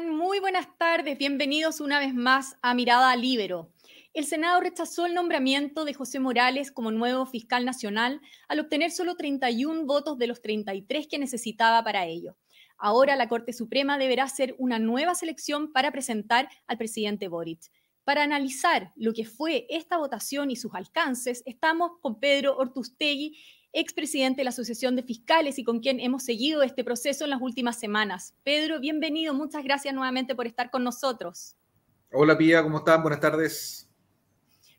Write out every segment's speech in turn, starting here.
Muy buenas tardes. Bienvenidos una vez más a Mirada Libero. El Senado rechazó el nombramiento de José Morales como nuevo fiscal nacional al obtener solo 31 votos de los 33 que necesitaba para ello. Ahora la Corte Suprema deberá hacer una nueva selección para presentar al presidente Boric. Para analizar lo que fue esta votación y sus alcances, estamos con Pedro Ortustegui, expresidente de la Asociación de Fiscales y con quien hemos seguido este proceso en las últimas semanas. Pedro, bienvenido, muchas gracias nuevamente por estar con nosotros. Hola Pía, ¿cómo están? Buenas tardes.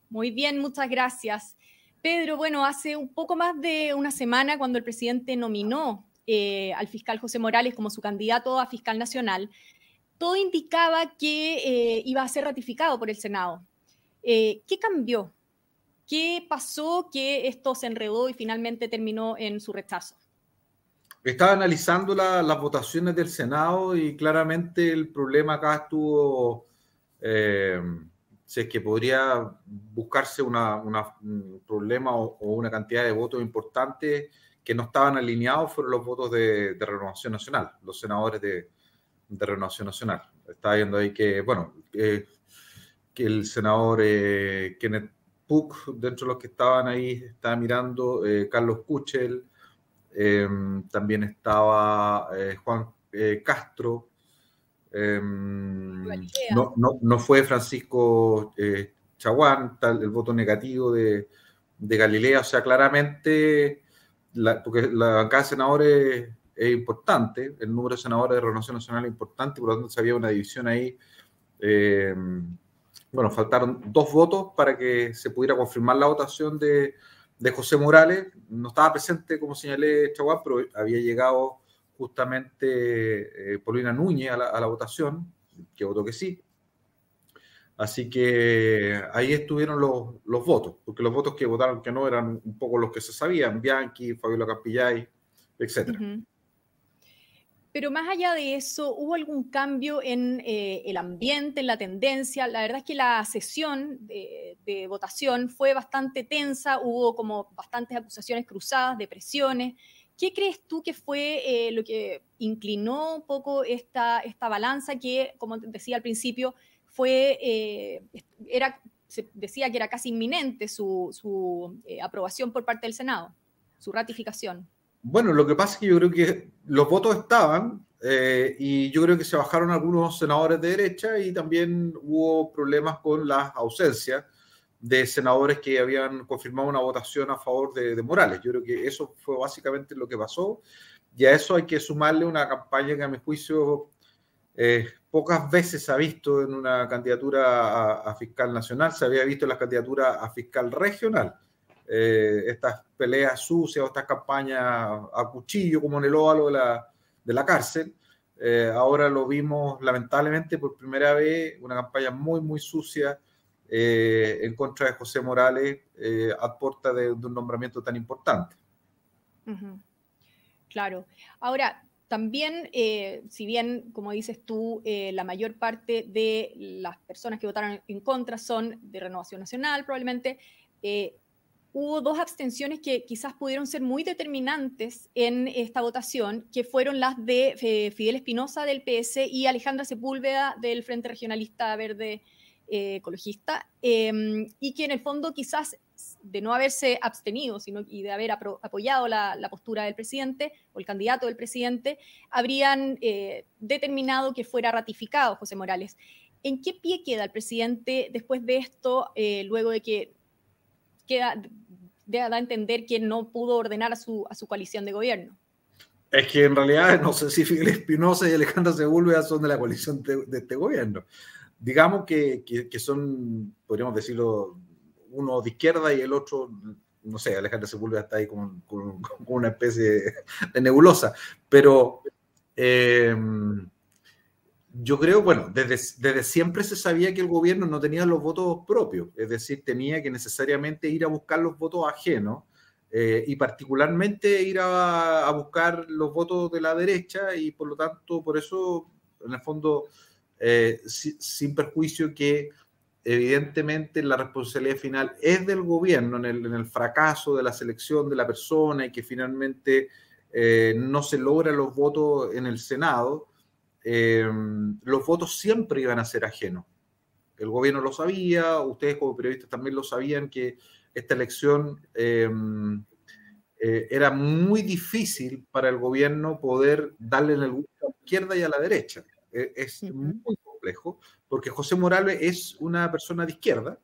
Muy bien, muchas gracias. Pedro, bueno, hace un poco más de una semana cuando el presidente nominó eh, al fiscal José Morales como su candidato a fiscal nacional, todo indicaba que eh, iba a ser ratificado por el Senado. Eh, ¿Qué cambió? ¿Qué pasó que esto se enredó y finalmente terminó en su rechazo? Estaba analizando las votaciones del Senado y claramente el problema acá estuvo, eh, si es que podría buscarse un problema o, una cantidad de votos importantes que no estaban alineados, fueron los votos de, Renovación Nacional, los senadores de, Renovación Nacional. Estaba viendo ahí que, bueno, que el senador eh, Kenneth Puck, dentro de los que estaban ahí, estaba mirando eh, Carlos Kuchel, em, también estaba eh, Juan eh, Castro, em, no, fue Francisco Chaguán, tal, el voto negativo de, Galilea, o sea, claramente, porque la bancada de senadores es importante, el número de senadores de Renovación Nacional es importante, por lo tanto, había una división ahí em, bueno, faltaron dos votos para que se pudiera confirmar la votación de, José Morales. No estaba presente, como señalé Chaguán, pero había llegado justamente eh, Paulina Núñez a la, votación, que votó que sí. Así que ahí estuvieron los, votos, porque los votos que votaron que no eran un poco los que se sabían, Bianchi, Fabiola Campillay, etcétera. Pero más allá de eso, ¿hubo algún cambio en eh, el ambiente, en la tendencia? La verdad es que la sesión de, votación fue bastante tensa, hubo como bastantes acusaciones cruzadas de presiones. ¿Qué crees tú que fue eh, lo que inclinó un poco esta, esta balanza que, como decía al principio, fue, eh, era, se decía que era casi inminente su, su aprobación por parte del Senado, su ratificación? Bueno, lo que pasa es que yo creo que los votos estaban eh, y yo creo que se bajaron algunos senadores de derecha y también hubo problemas con las ausencias de senadores que habían confirmado una votación a favor de, Morales. Yo creo que eso fue básicamente lo que pasó y a eso hay que sumarle una campaña que a mi juicio eh, pocas veces se ha visto en una candidatura a, fiscal nacional, se había visto en la candidatura a fiscal regional. Eh, estas peleas sucias o estas campañas a cuchillo, como en el óvalo de la, de la cárcel. Eh, ahora lo vimos lamentablemente por primera vez, una campaña muy, muy sucia eh, en contra de José Morales a puerta de, un nombramiento tan importante. Claro. Ahora, también, si bien, como dices tú, la mayor parte de las personas que votaron en contra son de Renovación Nacional, probablemente, hubo dos abstenciones que quizás pudieron ser muy determinantes en esta votación, que fueron las de eh, Fidel Espinosa del PS y Alejandra Sepúlveda del Frente Regionalista Verde eh, Ecologista, em, y que en el fondo quizás de no haberse abstenido sino, y de haber apoyado la, postura del presidente o el candidato del presidente, habrían eh, determinado que fuera ratificado José Morales. ¿En qué pie queda el presidente después de esto, luego de que queda, da a entender que no pudo ordenar a su, a su coalición de gobierno. Es que en realidad no sé si Fidel Espinosa y Alejandra Sepúlveda son de la coalición de, este gobierno. Digamos que, que, son, podríamos decirlo, uno de izquierda y el otro, no sé, Alejandra Sepúlveda está ahí con, con, una especie de nebulosa. Pero eh, yo creo, bueno, desde, desde, siempre se sabía que el gobierno no tenía los votos propios, es decir, tenía que necesariamente ir a buscar los votos ajenos eh, y particularmente ir a, buscar los votos de la derecha y por lo tanto, por eso, en el fondo, eh, sin perjuicio que evidentemente la responsabilidad final es del gobierno en el, en el fracaso de la selección de la persona y que finalmente eh, no se logran los votos en el Senado los votos siempre iban a ser ajenos. El gobierno lo sabía, ustedes como periodistas también lo sabían que esta elección era muy difícil para el gobierno poder darle en el gusto a la izquierda y a la derecha. es muy complejo porque José Morales es una persona de izquierda,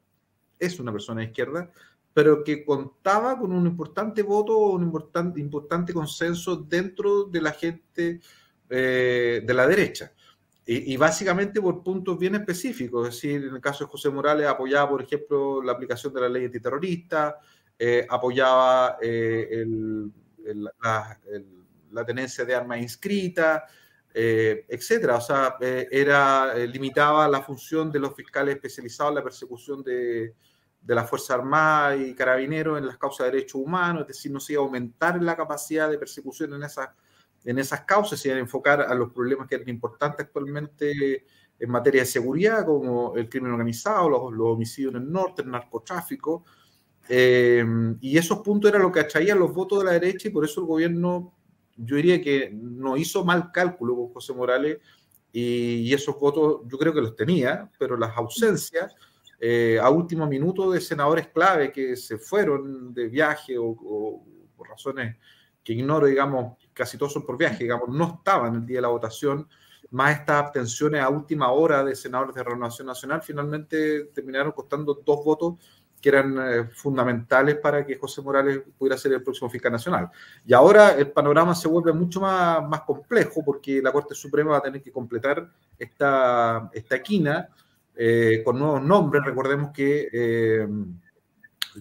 es una persona de izquierda, pero que contaba con un importante voto, un importante, importante consenso dentro de la gente eh, de la derecha. Y, básicamente por puntos bien específicos, es decir, en el caso de José Morales apoyaba, por ejemplo, la aplicación de la ley antiterrorista, eh, apoyaba eh, la, tenencia de armas inscritas, eh, etcétera. O sea, era, limitaba la función de los fiscales especializados en la persecución de, de la Fuerza Armada y Carabineros en las causas de derechos humanos, es decir, no se iba a aumentar la capacidad de persecución en esas, en esas causas, iba a enfocar a los problemas que eran importantes actualmente en materia de seguridad, como el crimen organizado, los, los homicidios en el norte, el narcotráfico. y esos puntos eran lo que atraían los votos de la derecha y por eso el gobierno yo diría que no hizo mal cálculo con José Morales y, esos votos yo creo que los tenía, pero las ausencias eh, a último minuto de senadores clave que se fueron de viaje o, por razones que ignoro, digamos, casi todos son por viaje, digamos, no estaban el día de la votación, más estas abstenciones a última hora de senadores de Renovación Nacional, finalmente terminaron costando dos votos que eran eh, fundamentales para que José Morales pudiera ser el próximo fiscal nacional. Y ahora el panorama se vuelve mucho más, más complejo porque la Corte Suprema va a tener que completar esta, esta quina eh, con nuevos nombres. Recordemos que, eh,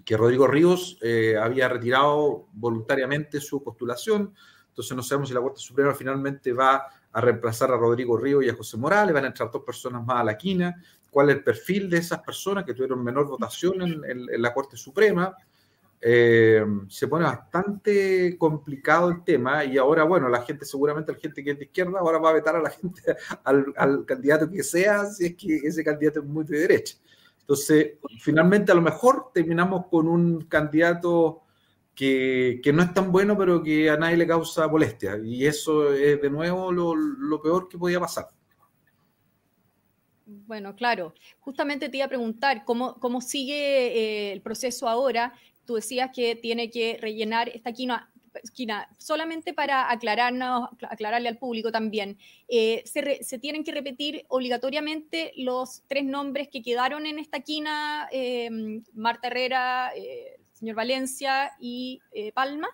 que Rodrigo Ríos había retirado voluntariamente su postulación, entonces no sabemos si la Corte Suprema finalmente va a reemplazar a Rodrigo Ríos y a José Morales, van a entrar dos personas más a la quina cuál es el perfil de esas personas que tuvieron menor votación en, la Corte Suprema. Eh, se pone bastante complicado el tema y ahora, bueno, la gente, seguramente la gente que es de izquierda, ahora va a vetar a la gente, al, candidato que sea, si es que ese candidato es muy de derecha. Entonces, finalmente a lo mejor terminamos con un candidato que, no es tan bueno, pero que a nadie le causa molestia. Y eso es de nuevo lo, peor que podía pasar. Bueno, claro. Justamente te iba a preguntar cómo, cómo sigue eh, el proceso ahora. Tú decías que tiene que rellenar esta quina, solamente para aclararnos, aclararle al público también. Eh, se, tienen que repetir obligatoriamente los tres nombres que quedaron en esta quina, em, Marta Herrera, eh, señor Valencia y Palma.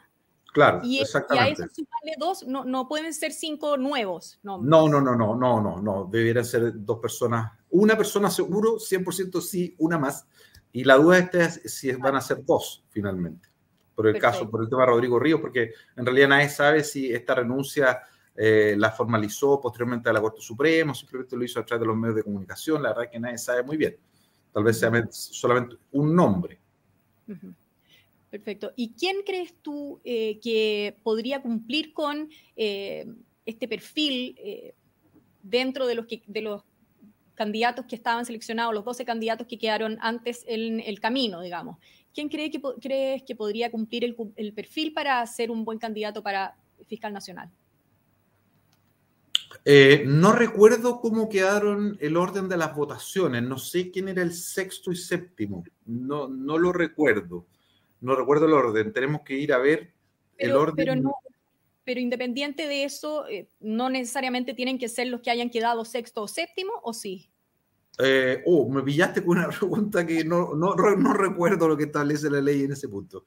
Claro, y, exactamente. Y a esos dos, no, no, pueden ser cinco nuevos. No, no, no, no, no, no, no, no. Debieran ser dos personas. Una persona seguro, 100% sí, una más. Y la duda esta es si van a ser dos finalmente. Por el caso, por el tema de Rodrigo Ríos, porque en realidad nadie sabe si esta renuncia eh, la formalizó posteriormente a la Corte Suprema, simplemente lo hizo a través de los medios de comunicación. La verdad es que nadie sabe muy bien. Tal vez sea solamente un nombre. Perfecto. ¿Y quién crees tú eh, que podría cumplir con eh, este perfil eh, dentro de los, de los candidatos que estaban seleccionados, los 12 candidatos que quedaron antes en el camino, digamos? ¿Quién cree que, crees que podría cumplir el, el, perfil para ser un buen candidato para fiscal nacional? no recuerdo cómo quedaron el orden de las votaciones. No sé quién era el sexto y séptimo. No, no lo recuerdo no recuerdo el orden, tenemos que ir a ver el orden. Pero, no, pero independiente de eso, eh, no necesariamente tienen que ser los que hayan quedado sexto o séptimo, ¿o sí? Eh, oh, me pillaste con una pregunta que no, no, no, recuerdo lo que establece la ley en ese punto.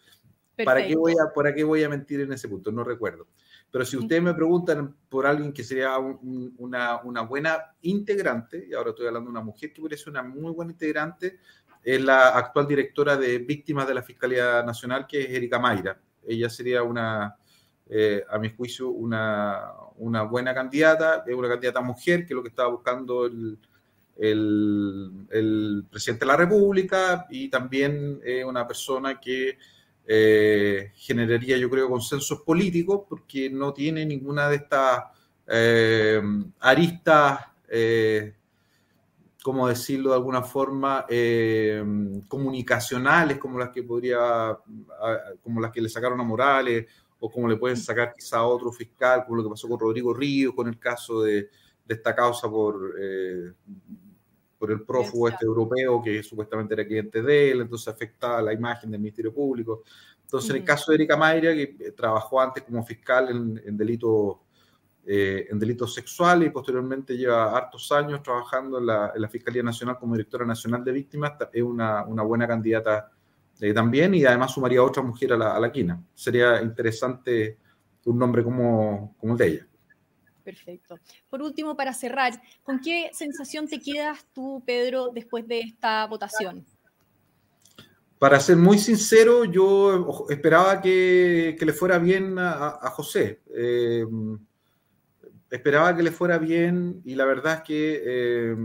¿Para qué, voy a, ¿Para qué voy a mentir en ese punto? No recuerdo. Pero si ustedes me preguntan por alguien que sería una, una, buena integrante, y ahora estoy hablando de una mujer que podría ser una muy buena integrante, es la actual directora de víctimas de la Fiscalía Nacional, que es Erika Mayra. Ella sería una, eh, a mi juicio, una, una, buena candidata, es una candidata mujer, que es lo que estaba buscando el, el, presidente de la República, y también es una persona que eh, generaría, yo creo, consensos políticos, porque no tiene ninguna de estas eh, aristas ¿cómo decirlo de alguna forma, eh, comunicacionales como las que podría, como las que le sacaron a Morales o como le pueden sacar quizá a otro fiscal, como lo que pasó con Rodrigo Ríos, con el caso de, de esta causa por, eh, por el prófugo este europeo que supuestamente era cliente de él, entonces afectaba la imagen del Ministerio Público. Entonces, en el caso de Erika Mayra, que eh, trabajó antes como fiscal en, en delitos eh, en delitos sexuales y posteriormente lleva hartos años trabajando en la, Fiscalía Nacional como directora nacional de víctimas, es una, una buena candidata también y además sumaría a otra mujer a la, a la quina. Sería interesante un nombre como, como el de ella. Perfecto. Por último, para cerrar, ¿con qué sensación te quedas tú, Pedro, después de esta votación? Para ser muy sincero, yo esperaba que, le fuera bien a, José. Eh, esperaba que le fuera bien y la verdad es que eh,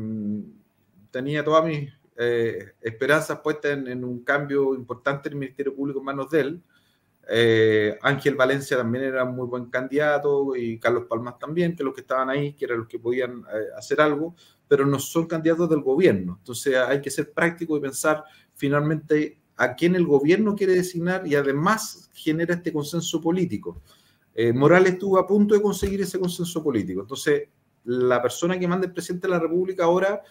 tenía todas mis eh, esperanzas puestas en, un cambio importante en el Ministerio Público en manos de él. Eh, Ángel Valencia también era muy buen candidato y Carlos Palmas también, que los que estaban ahí, que eran los que podían eh, hacer algo, pero no son candidatos del gobierno. Entonces hay que ser práctico y pensar finalmente a quién el gobierno quiere designar y además genera este consenso político. Eh, Morales estuvo a punto de conseguir ese consenso político. Entonces, la persona que manda el presidente de la República ahora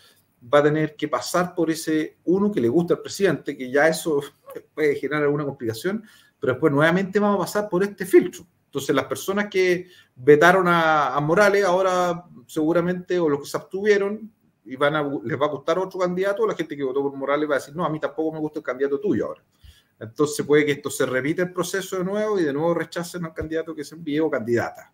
va a tener que pasar por ese uno que le gusta al presidente, que ya eso puede generar alguna complicación, pero después nuevamente vamos a pasar por este filtro. Entonces las personas que vetaron a, Morales ahora seguramente, o los que se abstuvieron, y van a, les va a gustar otro candidato, la gente que votó por Morales va a decir, no, a mí tampoco me gusta el candidato tuyo ahora. Entonces puede que esto se repita el proceso de nuevo y de nuevo rechacen al candidato que se envió o candidata.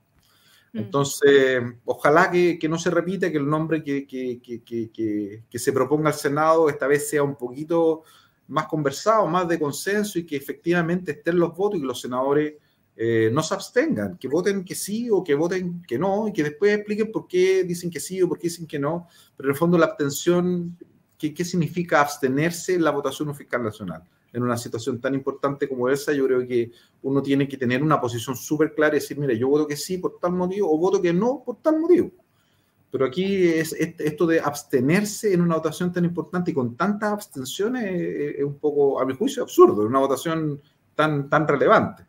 Mm. Entonces, ojalá que, que, no se repita, que el nombre que, que, que, se proponga al Senado esta vez sea un poquito más conversado, más de consenso y que efectivamente estén los votos y que los senadores eh, no se abstengan, que voten que sí o que voten que no y que después expliquen por qué dicen que sí o por qué dicen que no. Pero en el fondo la abstención, ¿qué, qué significa abstenerse en la votación fiscal nacional? En una situación tan importante como esa, yo creo que uno tiene que tener una posición súper clara y decir, mire, yo voto que sí por tal motivo o voto que no por tal motivo. Pero aquí es, esto de abstenerse en una votación tan importante y con tantas abstenciones es un poco, a mi juicio, absurdo, en una votación tan, tan relevante.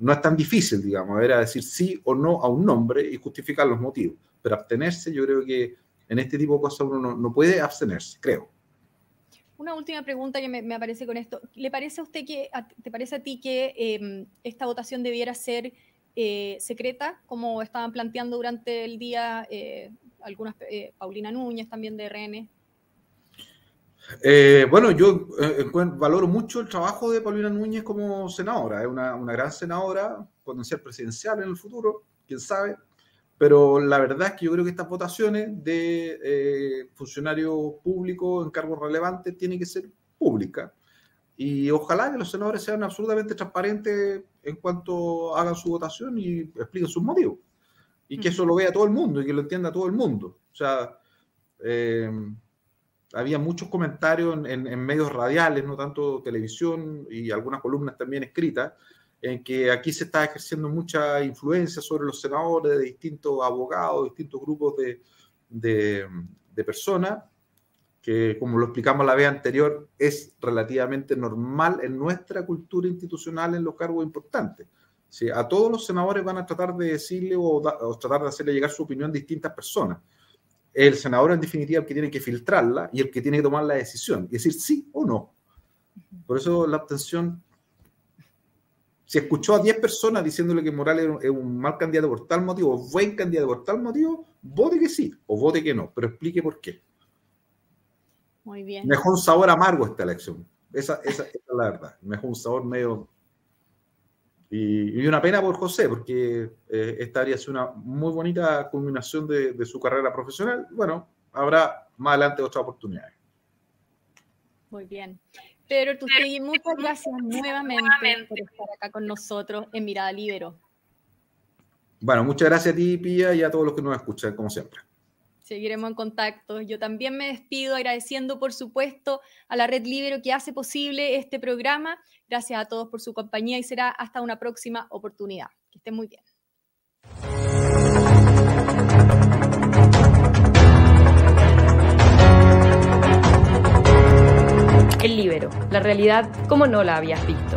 No es tan difícil, digamos, era decir sí o no a un nombre y justificar los motivos. Pero abstenerse, yo creo que en este tipo de cosas uno no, puede abstenerse, creo. Una última pregunta que me, aparece con esto. ¿Le parece a usted que, te parece a ti que em, esta votación debiera ser eh, secreta, como estaban planteando durante el día eh, algunas, eh, Paulina Núñez también de RN. Eh, bueno, yo eh, valoro mucho el trabajo de Paulina Núñez como senadora. Es una, una, gran senadora, potencial presidencial en el futuro, quién sabe. Pero la verdad es que yo creo que estas votaciones de funcionarios públicos en cargos relevantes tienen que ser públicas. Y ojalá que los senadores sean absolutamente transparentes en cuanto hagan su votación y expliquen sus motivos y que eso lo vea todo el mundo y que lo entienda todo el mundo. O sea, eh, había muchos comentarios en, medios radiales, no tanto televisión y algunas columnas también escritas, en que aquí se está ejerciendo mucha influencia sobre los senadores de distintos abogados, distintos grupos de, de personas, que como lo explicamos la vez anterior, es relativamente normal en nuestra cultura institucional en los cargos importantes a todos los senadores van a tratar de decirle o, tratar de hacerle llegar su opinión a distintas personas. El senador, en definitiva, el que tiene que filtrarla y el que tiene que tomar la decisión y decir sí o no. Por eso la abstención. Si escuchó a 10 personas diciéndole que Morales es un mal candidato por tal motivo, o buen candidato por tal motivo, vote que sí o vote que no, pero explique por qué. Muy bien. Mejor un sabor amargo esta elección. Esa, esa es la verdad. Mejor un sabor medio y, una pena por José, porque eh, esta habría sido una muy bonita culminación de, su carrera profesional. Bueno, habrá más adelante otras oportunidades. Muy bien. Pedro Tustegui, muchas gracias nuevamente por estar acá con nosotros en Mirada Libero. Bueno, muchas gracias a ti, Pía, y a todos los que nos escuchan, como siempre. Seguiremos en contacto. Yo también me despido agradeciendo, por supuesto, a la Red Libero que hace posible este programa. Gracias a todos por su compañía y será hasta una próxima oportunidad. Que estén muy bien. El Libero, la realidad como no la habías visto.